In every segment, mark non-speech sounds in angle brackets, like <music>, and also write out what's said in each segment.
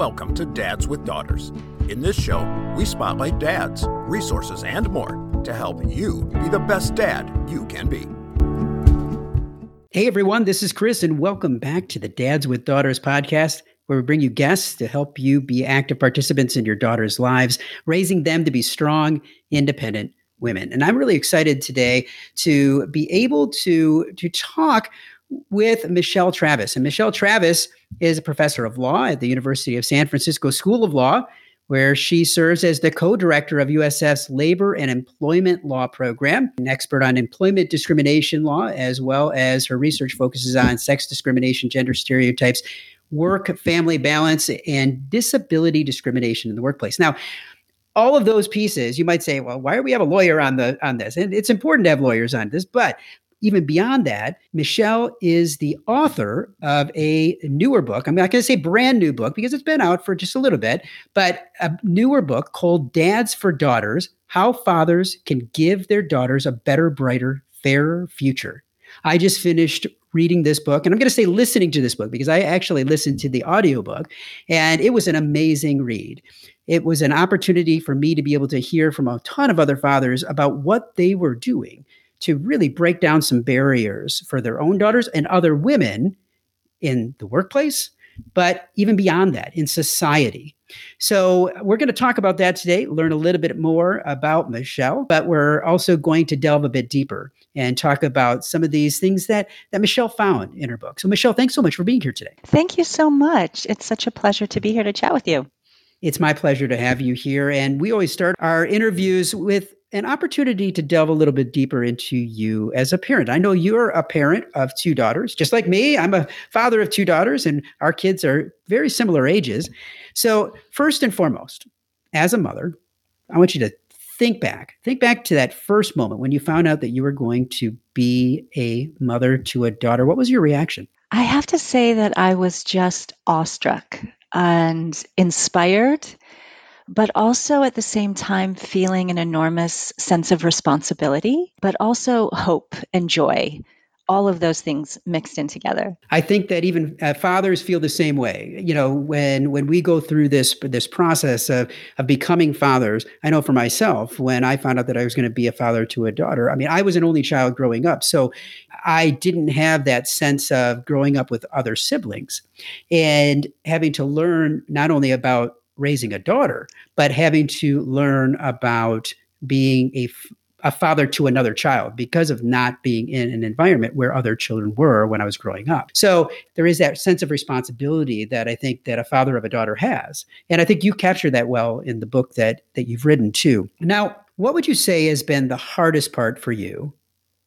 Welcome to Dads with Daughters. In this show, we spotlight dads, resources, and more to help you be the best dad you can be. Hey everyone, this is Chris, and welcome back to the Dads with Daughters podcast, where we bring you guests to help you be active participants in your daughters' lives, raising them to be strong, independent women. And I'm really excited today to be able to, to talk with Michelle Travis. And Michelle Travis is a professor of law at the University of San Francisco School of Law, where she serves as the co director of USF's Labor and Employment Law Program, an expert on employment discrimination law, as well as her research focuses on sex discrimination, gender stereotypes, work family balance, and disability discrimination in the workplace. Now, all of those pieces, you might say, well, why do we have a lawyer on the on this? And it's important to have lawyers on this, but even beyond that, Michelle is the author of a newer book. I'm not going to say brand new book because it's been out for just a little bit, but a newer book called Dads for Daughters How Fathers Can Give Their Daughters a Better, Brighter, Fairer Future. I just finished reading this book and I'm going to say listening to this book because I actually listened to the audiobook and it was an amazing read. It was an opportunity for me to be able to hear from a ton of other fathers about what they were doing to really break down some barriers for their own daughters and other women in the workplace, but even beyond that, in society. So, we're going to talk about that today, learn a little bit more about Michelle, but we're also going to delve a bit deeper and talk about some of these things that, that Michelle found in her book. So, Michelle, thanks so much for being here today. Thank you so much. It's such a pleasure to be here to chat with you. It's my pleasure to have you here. And we always start our interviews with an opportunity to delve a little bit deeper into you as a parent. I know you're a parent of two daughters, just like me. I'm a father of two daughters, and our kids are very similar ages. So, first and foremost, as a mother, I want you to think back. Think back to that first moment when you found out that you were going to be a mother to a daughter. What was your reaction? I have to say that I was just awestruck and inspired but also at the same time feeling an enormous sense of responsibility, but also hope and joy. All of those things mixed in together. I think that even uh, fathers feel the same way. You know, when when we go through this this process of of becoming fathers, I know for myself when I found out that I was going to be a father to a daughter. I mean, I was an only child growing up, so I didn't have that sense of growing up with other siblings and having to learn not only about raising a daughter, but having to learn about being a, a father to another child because of not being in an environment where other children were when I was growing up. So there is that sense of responsibility that I think that a father of a daughter has. And I think you capture that well in the book that that you've written too. Now, what would you say has been the hardest part for you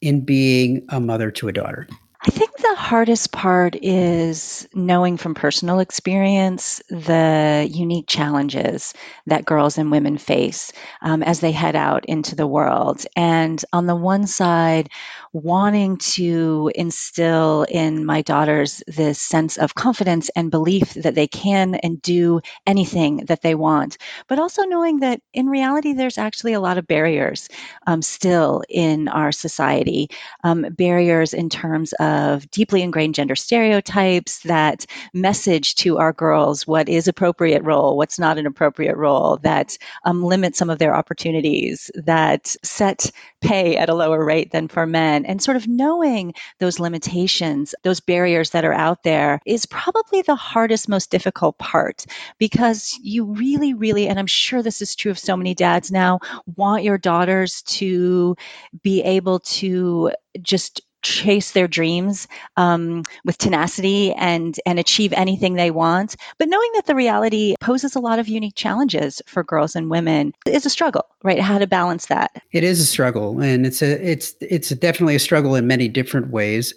in being a mother to a daughter? I think the hardest part is knowing from personal experience the unique challenges that girls and women face um, as they head out into the world. And on the one side, wanting to instill in my daughters this sense of confidence and belief that they can and do anything that they want, but also knowing that in reality, there's actually a lot of barriers um, still in our society, um, barriers in terms of deeply ingrained gender stereotypes that message to our girls what is appropriate role, what's not an appropriate role, that um, limit some of their opportunities, that set pay at a lower rate than for men. And sort of knowing those limitations, those barriers that are out there is probably the hardest, most difficult part because you really, really, and I'm sure this is true of so many dads now, want your daughters to be able to just chase their dreams um, with tenacity and and achieve anything they want but knowing that the reality poses a lot of unique challenges for girls and women is a struggle right how to balance that it is a struggle and it's a it's it's definitely a struggle in many different ways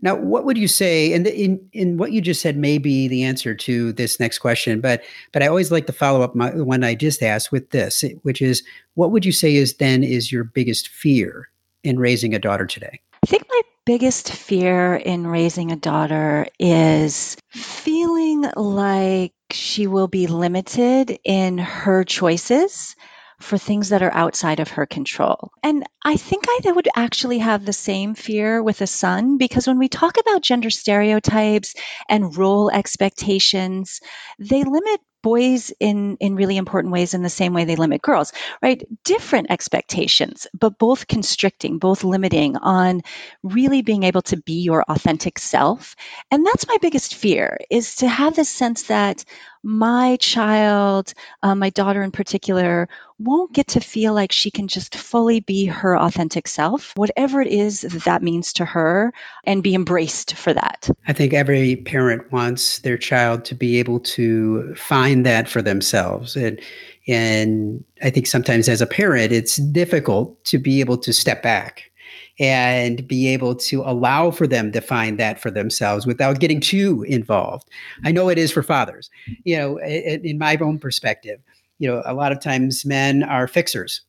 now, what would you say? And in in what you just said may be the answer to this next question, but but I always like to follow up my one I just asked with this, which is, what would you say is then is your biggest fear in raising a daughter today? I think my biggest fear in raising a daughter is feeling like she will be limited in her choices for things that are outside of her control. And I think I would actually have the same fear with a son because when we talk about gender stereotypes and role expectations, they limit boys in in really important ways in the same way they limit girls right? Different expectations but both constricting both limiting on really being able to be your authentic self. And that's my biggest fear is to have this sense that my child, uh, my daughter in particular, won't get to feel like she can just fully be her authentic self, whatever it is that, that means to her, and be embraced for that. I think every parent wants their child to be able to find that for themselves. And and I think sometimes as a parent, it's difficult to be able to step back and be able to allow for them to find that for themselves without getting too involved. I know it is for fathers. You know, in my own perspective, you know, a lot of times men are fixers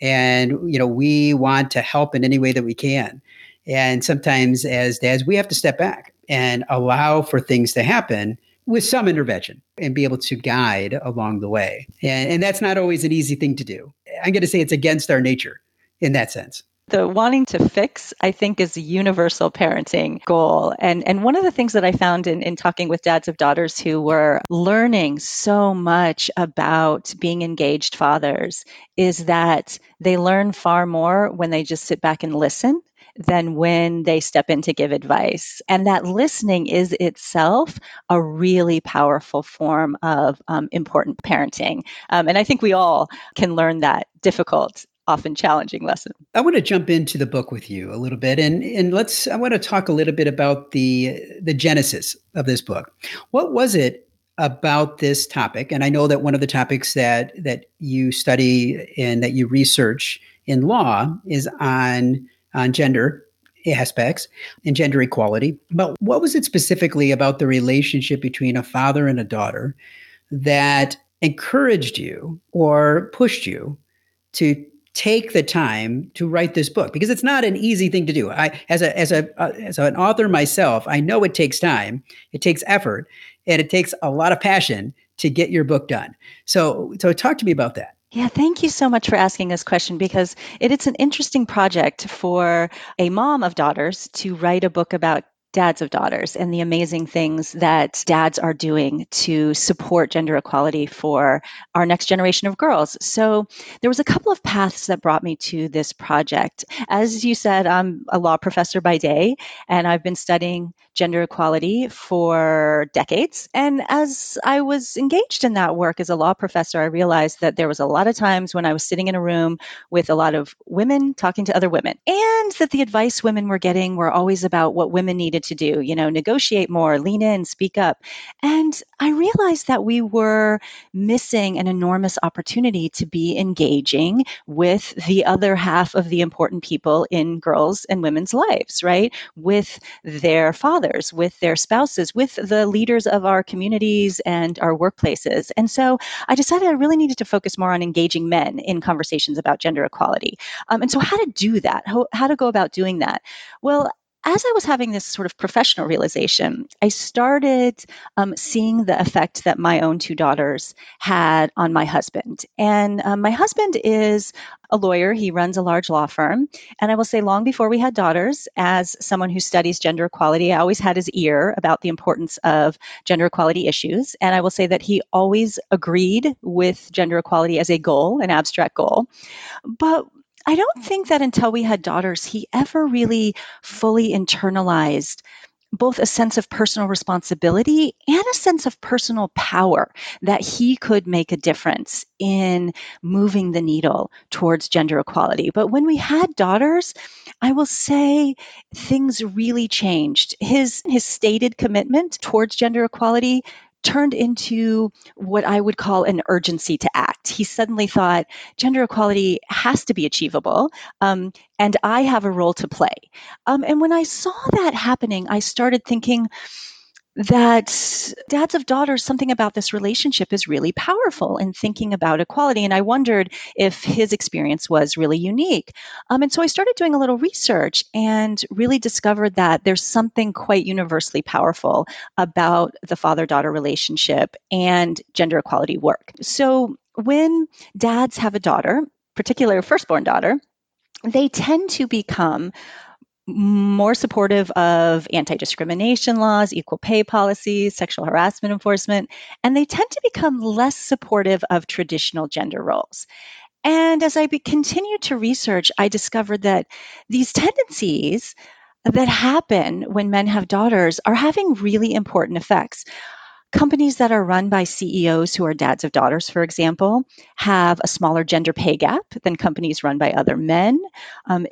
and you know, we want to help in any way that we can. And sometimes as dads, we have to step back and allow for things to happen with some intervention and be able to guide along the way. And, and that's not always an easy thing to do. I'm going to say it's against our nature in that sense the wanting to fix i think is a universal parenting goal and and one of the things that i found in, in talking with dads of daughters who were learning so much about being engaged fathers is that they learn far more when they just sit back and listen than when they step in to give advice. And that listening is itself a really powerful form of um, important parenting. Um, and I think we all can learn that difficult often challenging lesson. I want to jump into the book with you a little bit and and let's I want to talk a little bit about the the genesis of this book. What was it about this topic? And I know that one of the topics that that you study and that you research in law is on on gender aspects and gender equality. But what was it specifically about the relationship between a father and a daughter that encouraged you or pushed you to take the time to write this book because it's not an easy thing to do. I as a as a uh, as an author myself, I know it takes time, it takes effort, and it takes a lot of passion to get your book done. So so talk to me about that. Yeah, thank you so much for asking this question because it, it's an interesting project for a mom of daughters to write a book about dads of daughters and the amazing things that dads are doing to support gender equality for our next generation of girls. So there was a couple of paths that brought me to this project. As you said, I'm a law professor by day and I've been studying gender equality for decades. And as I was engaged in that work as a law professor, I realized that there was a lot of times when I was sitting in a room with a lot of women talking to other women, and that the advice women were getting were always about what women needed to do, you know, negotiate more, lean in, speak up. And I realized that we were missing an enormous opportunity to be engaging with the other half of the important people in girls' and women's lives, right? With their fathers fathers, with their spouses, with the leaders of our communities and our workplaces. And so I decided I really needed to focus more on engaging men in conversations about gender equality. Um, and so, how to do that, how, how to go about doing that? Well, as I was having this sort of professional realization, I started um, seeing the effect that my own two daughters had on my husband. And um, my husband is a lawyer, he runs a large law firm. And I will say, long before we had daughters, as someone who studies gender equality, I always had his ear about the importance of gender equality issues. And I will say that he always agreed with gender equality as a goal, an abstract goal. But I don't mm. think that until we had daughters, he ever really fully internalized both a sense of personal responsibility and a sense of personal power that he could make a difference in moving the needle towards gender equality. But when we had daughters, I will say things really changed. His his stated commitment towards gender equality turned into what I would call an urgency to act. He suddenly thought gender equality has to be achievable, um, and I have a role to play. Um, and when I saw that happening, I started thinking, that dads of daughters, something about this relationship is really powerful in thinking about equality. And I wondered if his experience was really unique. Um, and so I started doing a little research and really discovered that there's something quite universally powerful about the father daughter relationship and gender equality work. So when dads have a daughter, particularly a firstborn daughter, they tend to become more supportive of anti discrimination laws, equal pay policies, sexual harassment enforcement, and they tend to become less supportive of traditional gender roles. And as I be- continued to research, I discovered that these tendencies that happen when men have daughters are having really important effects. Companies that are run by CEOs who are dads of daughters, for example, have a smaller gender pay gap than companies run by other men. Um,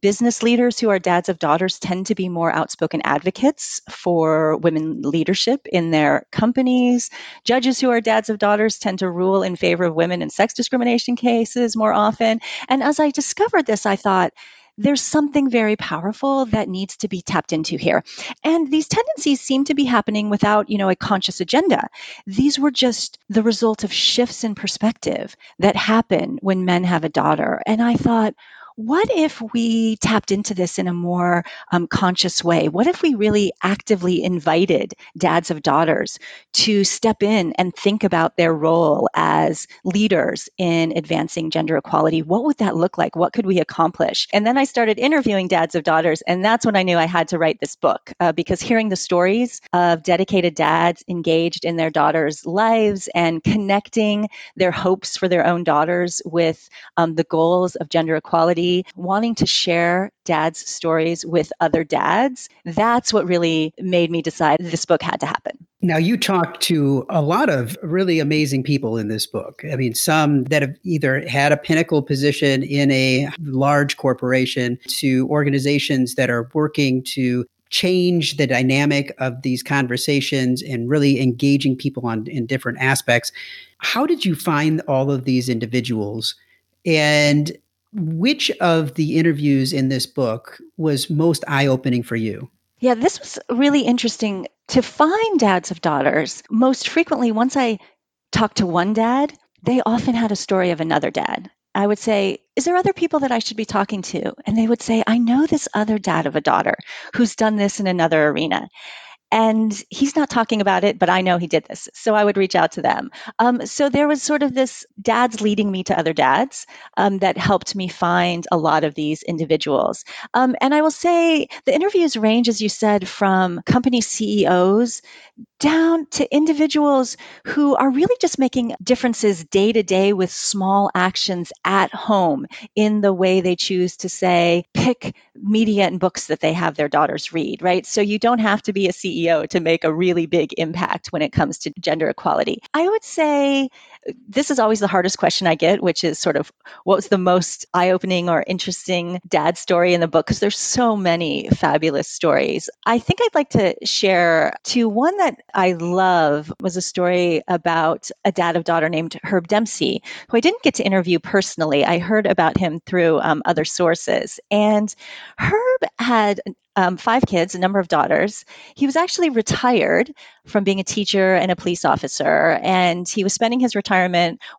business leaders who are dads of daughters tend to be more outspoken advocates for women leadership in their companies. Judges who are dads of daughters tend to rule in favor of women in sex discrimination cases more often. And as I discovered this, I thought, there's something very powerful that needs to be tapped into here. And these tendencies seem to be happening without, you know, a conscious agenda. These were just the result of shifts in perspective that happen when men have a daughter. And I thought, what if we tapped into this in a more um, conscious way? What if we really actively invited dads of daughters to step in and think about their role as leaders in advancing gender equality? What would that look like? What could we accomplish? And then I started interviewing dads of daughters, and that's when I knew I had to write this book uh, because hearing the stories of dedicated dads engaged in their daughters' lives and connecting their hopes for their own daughters with um, the goals of gender equality wanting to share dad's stories with other dads. That's what really made me decide this book had to happen. Now, you talk to a lot of really amazing people in this book. I mean, some that have either had a pinnacle position in a large corporation to organizations that are working to change the dynamic of these conversations and really engaging people on in different aspects. How did you find all of these individuals? And which of the interviews in this book was most eye opening for you? Yeah, this was really interesting to find dads of daughters. Most frequently, once I talked to one dad, they often had a story of another dad. I would say, Is there other people that I should be talking to? And they would say, I know this other dad of a daughter who's done this in another arena and he's not talking about it, but I know he did this. So I would reach out to them. Um, so there was sort of this dads leading me to other dads um, that helped me find a lot of these individuals. Um, and I will say the interviews range, as you said, from company CEOs down to individuals who are really just making differences day to day with small actions at home in the way they choose to say, pick media and books that they have their daughters read, right? So you don't have to be a CEO to make a really big impact when it comes to gender equality. I would say this is always the hardest question I get, which is sort of what was the most eye opening or interesting dad story in the book? Because there's so many fabulous stories. I think I'd like to share two. One that I love was a story about a dad of daughter named Herb Dempsey, who I didn't get to interview personally. I heard about him through um, other sources. And Herb had um, five kids, a number of daughters. He was actually retired from being a teacher and a police officer, and he was spending his retirement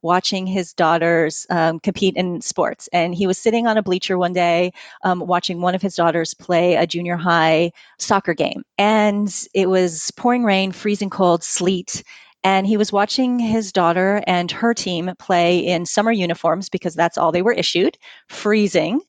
watching his daughters um, compete in sports. And he was sitting on a bleacher one day um, watching one of his daughters play a junior high soccer game, and it was pouring rain, freezing cold, sleet. And he was watching his daughter and her team play in summer uniforms because that's all they were issued, freezing.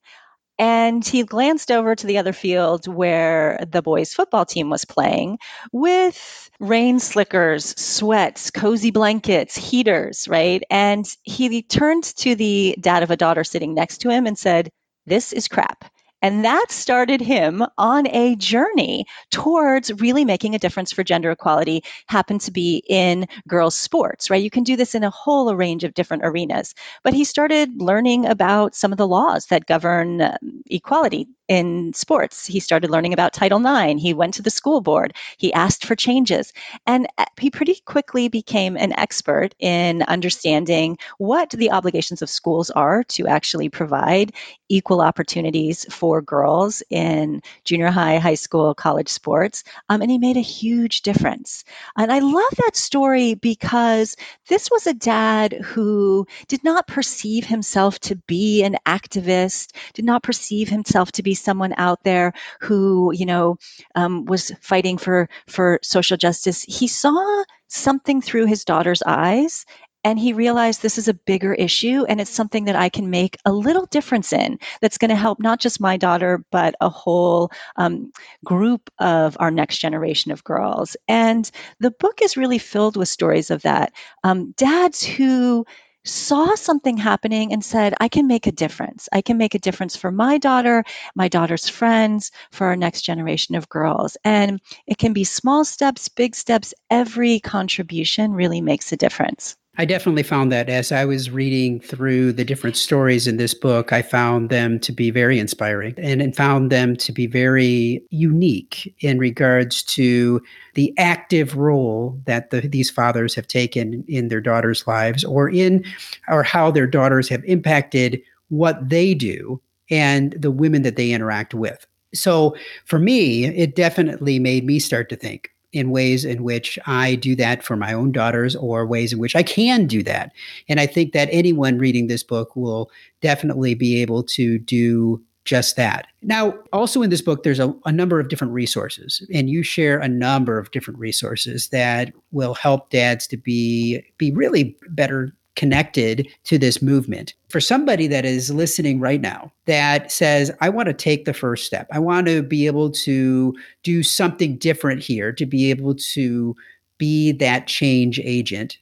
And he glanced over to the other field where the boys' football team was playing with rain slickers, sweats, cozy blankets, heaters, right? And he turned to the dad of a daughter sitting next to him and said, This is crap. And that started him on a journey towards really making a difference for gender equality, happened to be in girls' sports, right? You can do this in a whole range of different arenas. But he started learning about some of the laws that govern um, equality in sports. He started learning about Title IX. He went to the school board. He asked for changes. And uh, he pretty quickly became an expert in understanding what the obligations of schools are to actually provide equal opportunities for girls in junior high, high school, college sports. Um, and he made a huge difference. And I love that story because this was a dad who did not perceive himself to be an activist, did not perceive himself to be someone out there who, you know, um, was fighting for for social justice. He saw something through his daughter's eyes and he realized this is a bigger issue and it's something that I can make a little difference in that's going to help not just my daughter, but a whole um, group of our next generation of girls. And the book is really filled with stories of that. Um, dads who saw something happening and said, I can make a difference. I can make a difference for my daughter, my daughter's friends, for our next generation of girls. And it can be small steps, big steps. Every contribution really makes a difference. I definitely found that as I was reading through the different stories in this book, I found them to be very inspiring and, and found them to be very unique in regards to the active role that the, these fathers have taken in their daughters' lives or in or how their daughters have impacted what they do and the women that they interact with. So for me, it definitely made me start to think in ways in which I do that for my own daughters or ways in which I can do that. And I think that anyone reading this book will definitely be able to do just that. Now, also in this book, there's a, a, number of different resources, and you share a number of different resources that will help dads to be be really better connected to this movement. For somebody that is listening right now that says, I want to take the first step, I want to be able to do something different here, to be able to be that change agent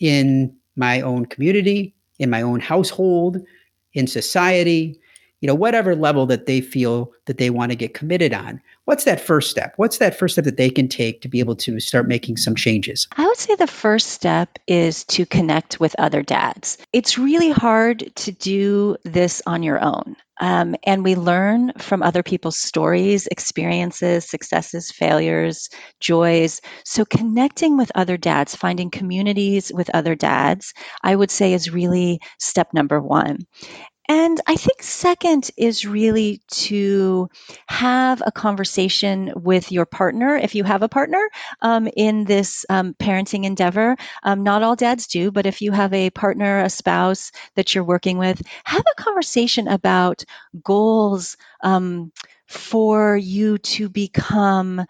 in my own community, in my own household, in society, you know, whatever level that they feel that they want to get committed on what's that first step? What's that first step that they can take to be able to start making some changes? I would say the first step is to connect with other dads. It's really hard to do this on your own. Um, and we learn from other people's stories, experiences, successes, failures, joys. So, connecting with other dads, finding communities with other dads, I would say is really step number one. And I think second is really to have a conversation with your partner, if you have a partner um, in this um, parenting endeavor. Um, not all dads do, but if you have a partner, a spouse that you're working with, have a conversation about goals um, for you to become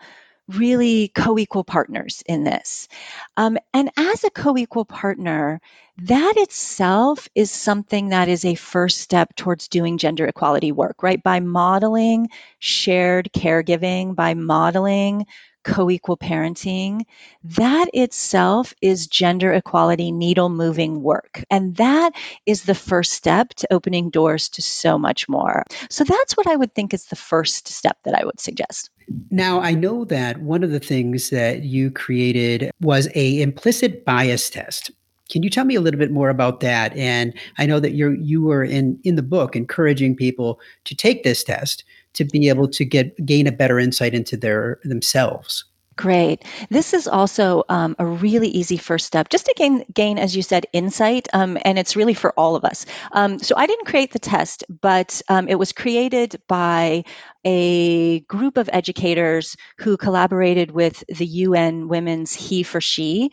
really co equal partners in this. Um, and as a co equal partner, that itself is something that is a first step towards doing gender equality work, right? By modeling shared caregiving, by modeling co equal parenting, that itself is gender equality needle moving work. And that is the first step to opening doors to so much more. So that's what I would think is the first step that I would suggest. Now, I know that one of the things that you created was a implicit bias test. Can you tell me a little bit more about that? And I know that you you were in in the book encouraging people to take this test to be able to get gain a better insight into their themselves. Great. This is also um, a really easy first step, just to gain, gain as you said, insight, um, and it's really for all of us. Um, so I didn't create the test, but um, it was created by a group of educators who collaborated with the UN Women's He for She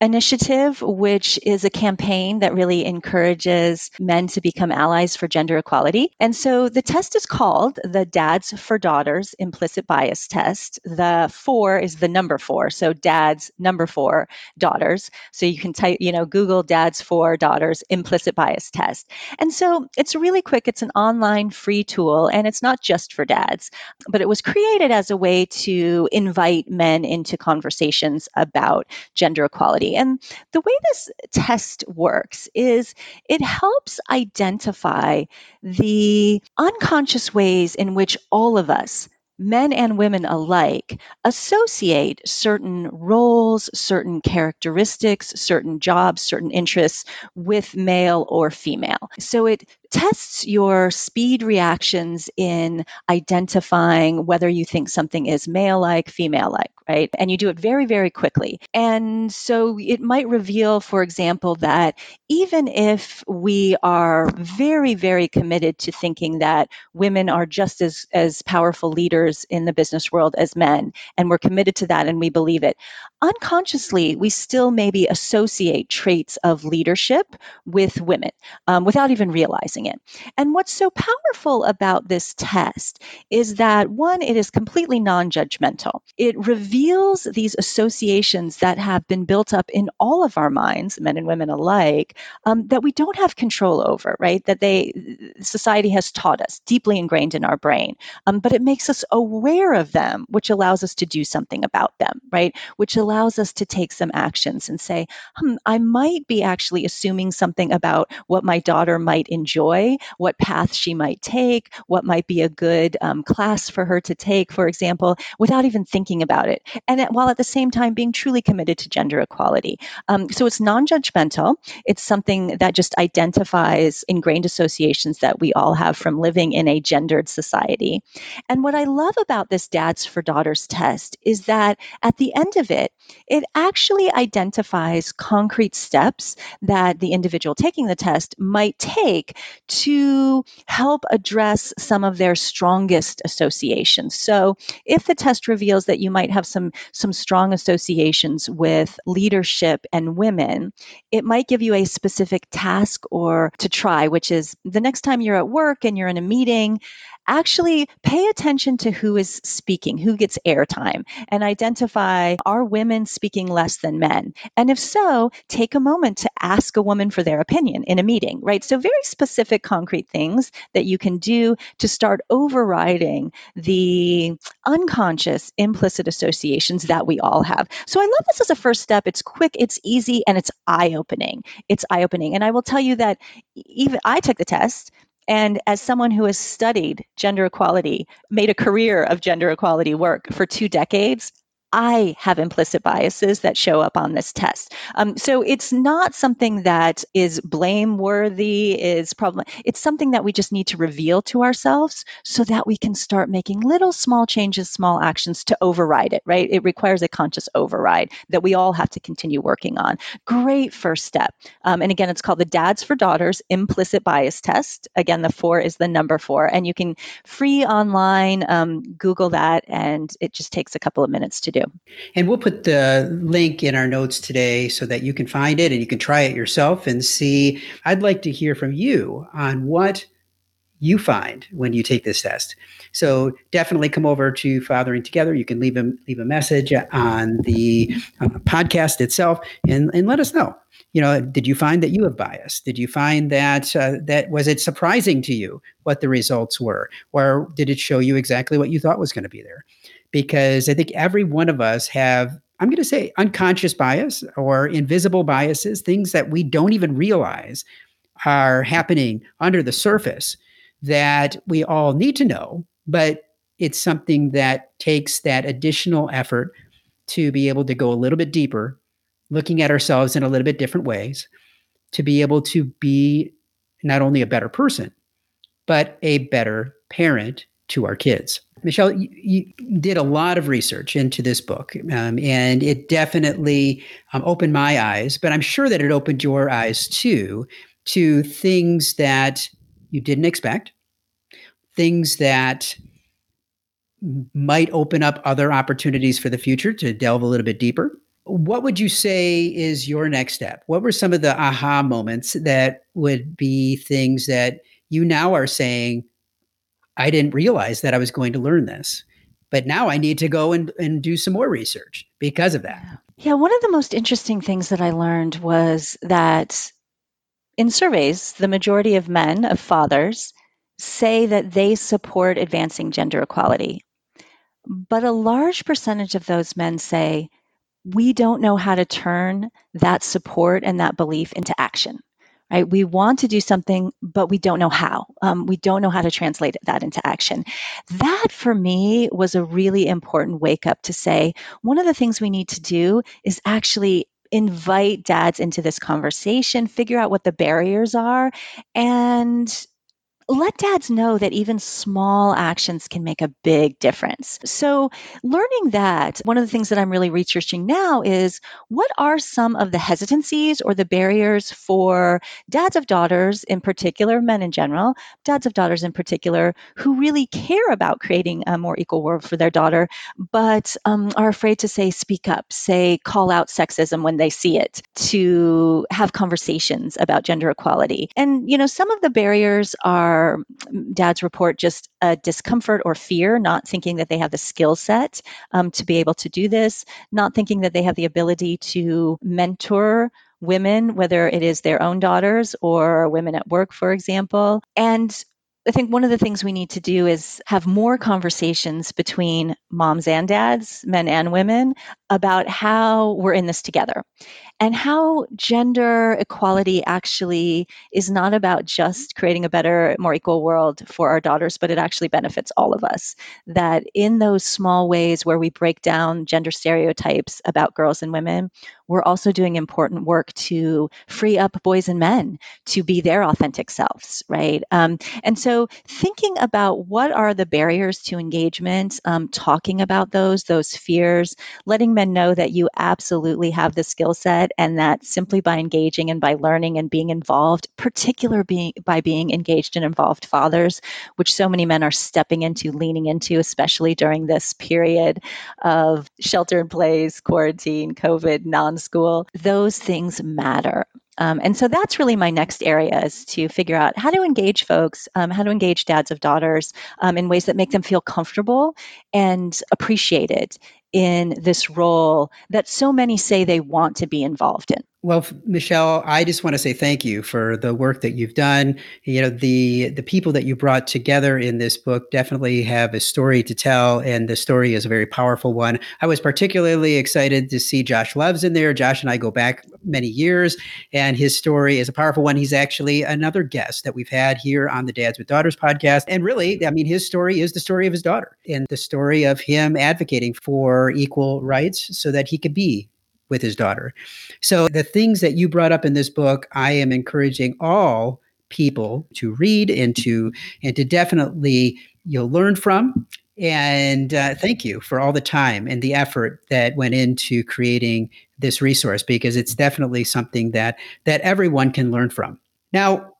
initiative, which is a campaign that really encourages men to become allies for gender equality. And so the test is called the Dads for Daughters Implicit Bias Test. The four is the number four. So dads, number four, daughters. So you can type, you know, Google dads for daughters implicit bias test. And so it's really quick. It's an online free tool and it's not just for dads, but it was created as a way to invite men into conversations about gender equality. And the way this test works is it helps identify the unconscious ways in which all of us men and women alike associate certain roles, certain characteristics, certain jobs, certain interests with male or female. So it tests your speed reactions in identifying whether you think something is male like, female like, right? And you do it very, very quickly. And so it might reveal, for example, that even if we are very, very committed to thinking that women are just as, as powerful leaders in the business world as men, and we're committed to that and we believe it, unconsciously, we still maybe associate traits of leadership with women um, without even realizing it. And what's so powerful about this test is that one, it is completely non judgmental. It reveals these associations that have been built up in all of our minds, men and women alike, um, that we don't have control over, right? That they, society has taught us, deeply ingrained in our brain. Um, but it makes us aware of them, which allows us to do something about them, right? Which allows us to take some actions and say, hmm, I might be actually assuming something about what my daughter might enjoy, what path she might take, what might be a good um, class for her to take, for example, without even thinking about it. And while at the same time being truly committed to gender equality. Um, so it's non judgmental. It's something that just identifies ingrained associations that we all have from living in a gendered society. And what I love about this Dads for Daughters test is that at the end of it, it actually identifies concrete steps that the individual taking the test might take to help address some of their strongest associations. So, if the test reveals that you might have some some strong associations with leadership and women, it might give you a specific task or to try, which is the next time you're at work and you're in a meeting, actually pay attention to who is speaking, who gets airtime, and identify are women speaking less than men? And if so, take a moment to ask a woman for their opinion in a meeting, right? So, very specific, concrete things that you can do to start overriding the unconscious, implicit associations that we all have. So, I love this as a first step. It's quick, it's easy, and it's eye opening. It's eye opening. And I will tell you that even I took the test and as someone who has studied gender equality, made a career of gender equality work for two decades, I have implicit biases that show up on this test. Um, so it's not something that is blameworthy, is problem. It's something that we just need to reveal to ourselves so that we can start making little small changes, small actions to override it, right? It requires a conscious override that we all have to continue working on. Great first step. Um, and again, it's called the Dads for Daughters Implicit Bias Test. Again, the four is the number four. And you can free online um, Google that, and it just takes a couple of minutes to do do. And we'll put the link in our notes today so that you can find it and you can try it yourself and see. I'd like to hear from you on what you find when you take this test. So definitely come over to Fathering Together. You can leave a leave a message on the uh, podcast itself and and let us know. You know, did you find that you have bias? Did you find that uh, that was it surprising to you what the results were, or did it show you exactly what you thought was going to be there? Because I think every one of us have, I'm going to say, unconscious bias or invisible biases, things that we don't even realize are happening under the surface that we all need to know, but it's something that takes that additional effort to be able to go a little bit deeper, looking at ourselves in a little bit different ways, to be able to be not only a better person, but a better parent to our kids. Michelle, you, you, did a lot of research into this book, um, and it definitely um, opened my eyes, but I'm sure that it opened your eyes too to things that you didn't expect, things that might open up other opportunities for the future to delve a little bit deeper. What would you say is your next step? What were some of the aha moments that would be things that you now are saying, I didn't realize that I was going to learn this. But now I need to go and, and do some more research because of that. Yeah, one of the most interesting things that I learned was that in surveys, the majority of men, of fathers, say that they support advancing gender equality. But a large percentage of those men say, we don't know how to turn that support and that belief into action right? We want to do something, but we don't know how. Um, we don't know how to translate that into action. That for me was a really important wake up to say one of the things we need to do is actually invite dads into this conversation, figure out what the barriers are, and let dads know that even small actions can make a big difference. So, learning that, one of the things that I'm really researching now is what are some of the hesitancies or the barriers for dads of daughters, in particular, men in general, dads of daughters in particular, who really care about creating a more equal world for their daughter, but um, are afraid to say, speak up, say, call out sexism when they see it, to have conversations about gender equality. And, you know, some of the barriers are are dads report just a discomfort or fear, not thinking that they have the skill set um, to be able to do this, not thinking that they have the ability to mentor women, whether it is their own daughters or women at work, for example. And I think one of the things we need to do is have more conversations between moms and dads, men and women, about how we're in this together and how gender equality actually is not about just creating a better, more equal world for our daughters, but it actually benefits all of us. That in those small ways where we break down gender stereotypes about girls and women, we're also doing important work to free up boys and men to be their authentic selves, right? Um, and so, thinking about what are the barriers to engagement, um, talking about those, those fears, letting men know that you absolutely have the skill set and that simply by engaging and by learning and being involved, particular being by being engaged and involved fathers, which so many men are stepping into, leaning into, especially during this period of shelter in place, quarantine, COVID, non school, those things matter. Um, and so that's really my next area is to figure out how to engage folks, um, how to engage dads of daughters um, in ways that make them feel comfortable and appreciated in this role that so many say they want to be involved in. Well, Michelle, I just want to say thank you for the work that you've done. You know, the the people that you brought together in this book definitely have a story to tell, and the story is a very powerful one. I was particularly excited to see Josh Levs in there. Josh and I go back many years, and his story is a powerful one. He's actually another guest that we've had here on the Dads with Daughters podcast, and really, I mean, his story is the story of his daughter and the story of him advocating for equal rights so that he could be with his daughter. So, the things that you brought up in this book, I am encouraging all people to read and to and to definitely you'll learn from and uh, thank you for all the time and the effort that went into creating this resource because it's definitely something that that everyone can learn from now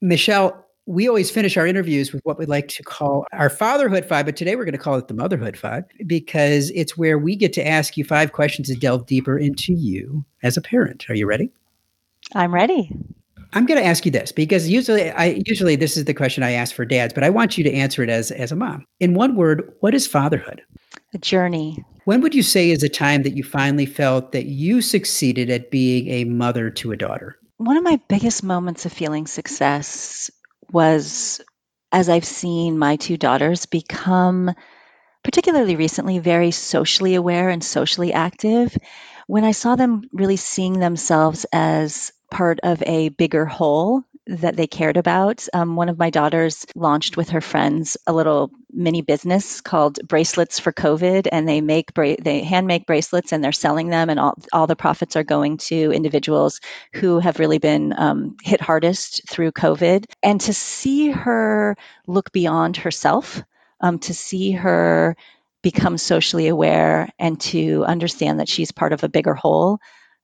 michelle we always finish our interviews with what we like to call our fatherhood five, but today we're going to call it the motherhood five because it's where we get to ask you five questions to delve deeper into you as a parent. Are you ready? I'm ready. I'm going to ask you this because usually I usually this is the question I ask for dads, but I want you to answer it as as a mom. In one word, what is fatherhood? A journey. When would you say is a time that you finally felt that you succeeded at being a mother to a daughter? One of my biggest moments of feeling success was as I've seen my two daughters become, particularly recently, very socially aware and socially active, when I saw them really seeing themselves as part of a bigger whole that they cared about. Um, one of my daughters launched with her friends a little mini business called Bracelets for COVID, and they make bra- they hand make bracelets and they're selling them, and all all the profits are going to individuals who have really been um, hit hardest through COVID. And to see her look beyond herself, um, to see her become socially aware, and to understand that she's part of a bigger whole.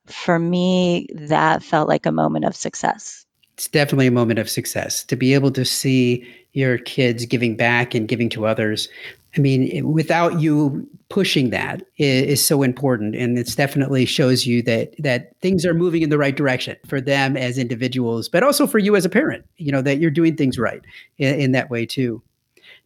For me, that felt like a moment of success it's definitely a moment of success to be able to see your kids giving back and giving to others. I mean, without you pushing that is, so important, and it definitely shows you that that things are moving in the right direction for them as individuals, but also for you as a parent. You know that you're doing things right in, in that way too.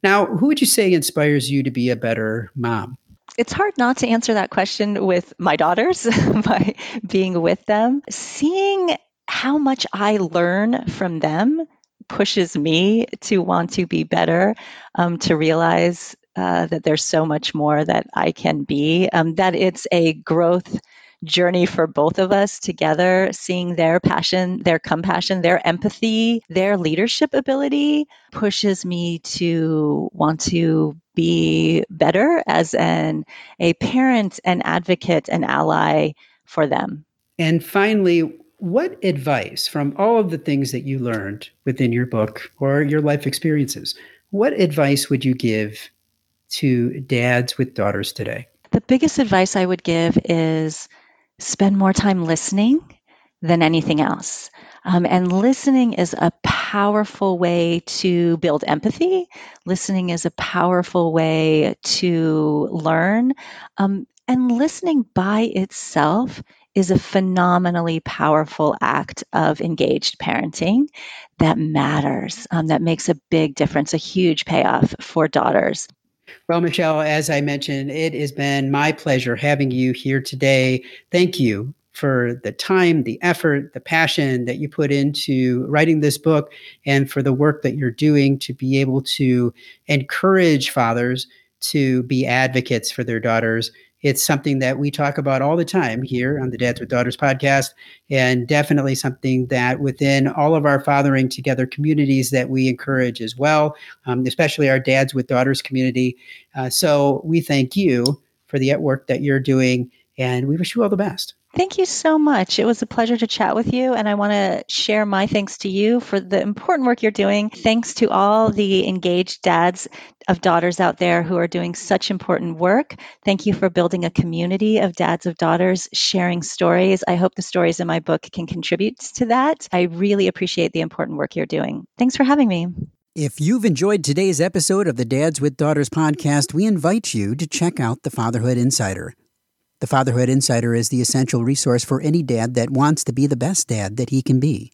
Now, who would you say inspires you to be a better mom? It's hard not to answer that question with my daughters <laughs> by being with them. Seeing how much I learn from them pushes me to want to be better, um, to realize uh, that there's so much more that I can be, um, that it's a growth journey for both of us together, seeing their passion, their compassion, their empathy, their leadership ability pushes me to want to be better as an a parent, an advocate, an ally for them. And finally, what advice from all of the things that you learned within your book or your life experiences, what advice would you give to dads with daughters today? The biggest advice I would give is spend more time listening than anything else. Um, and listening is a powerful way to build empathy. Listening is a powerful way to learn. Um, and listening by itself is a phenomenally powerful act of engaged parenting that matters, um, that makes a big difference, a huge payoff for daughters. Well, Michelle, as I mentioned, it has been my pleasure having you here today. Thank you for the time, the effort, the passion that you put into writing this book, and for the work that you're doing to be able to encourage fathers to be advocates for their daughters it's something that we talk about all the time here on the Dads with Daughters podcast, and definitely something that within all of our fathering together communities that we encourage as well, um, especially our Dads with Daughters community. Uh, so we thank you for the work that you're doing, and we wish you all the best. Thank you so much. It was a pleasure to chat with you. And I want to share my thanks to you for the important work you're doing. Thanks to all the engaged dads of daughters out there who are doing such important work. Thank you for building a community of dads of daughters sharing stories. I hope the stories in my book can contribute to that. I really appreciate the important work you're doing. Thanks for having me. If you've enjoyed today's episode of the Dads with Daughters podcast, we invite you to check out the Fatherhood Insider. The Fatherhood Insider is the essential resource for any dad that wants to be the best dad that he can be.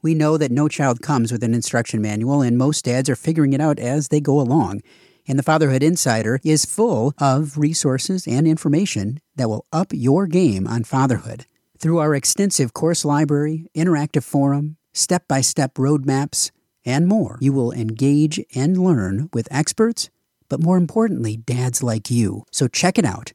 We know that no child comes with an instruction manual, and most dads are figuring it out as they go along. And the Fatherhood Insider is full of resources and information that will up your game on fatherhood. Through our extensive course library, interactive forum, step by step roadmaps, and more, you will engage and learn with experts, but more importantly, dads like you. So check it out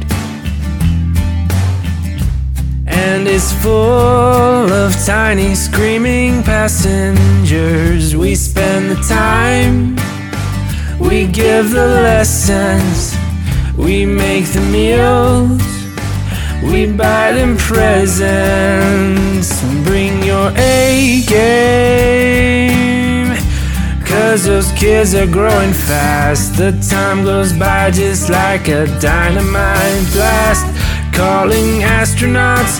and it's full of tiny screaming passengers. We spend the time, we give the lessons, we make the meals, we buy them presents. Bring your A game. Cause those kids are growing fast. The time goes by just like a dynamite blast calling astronauts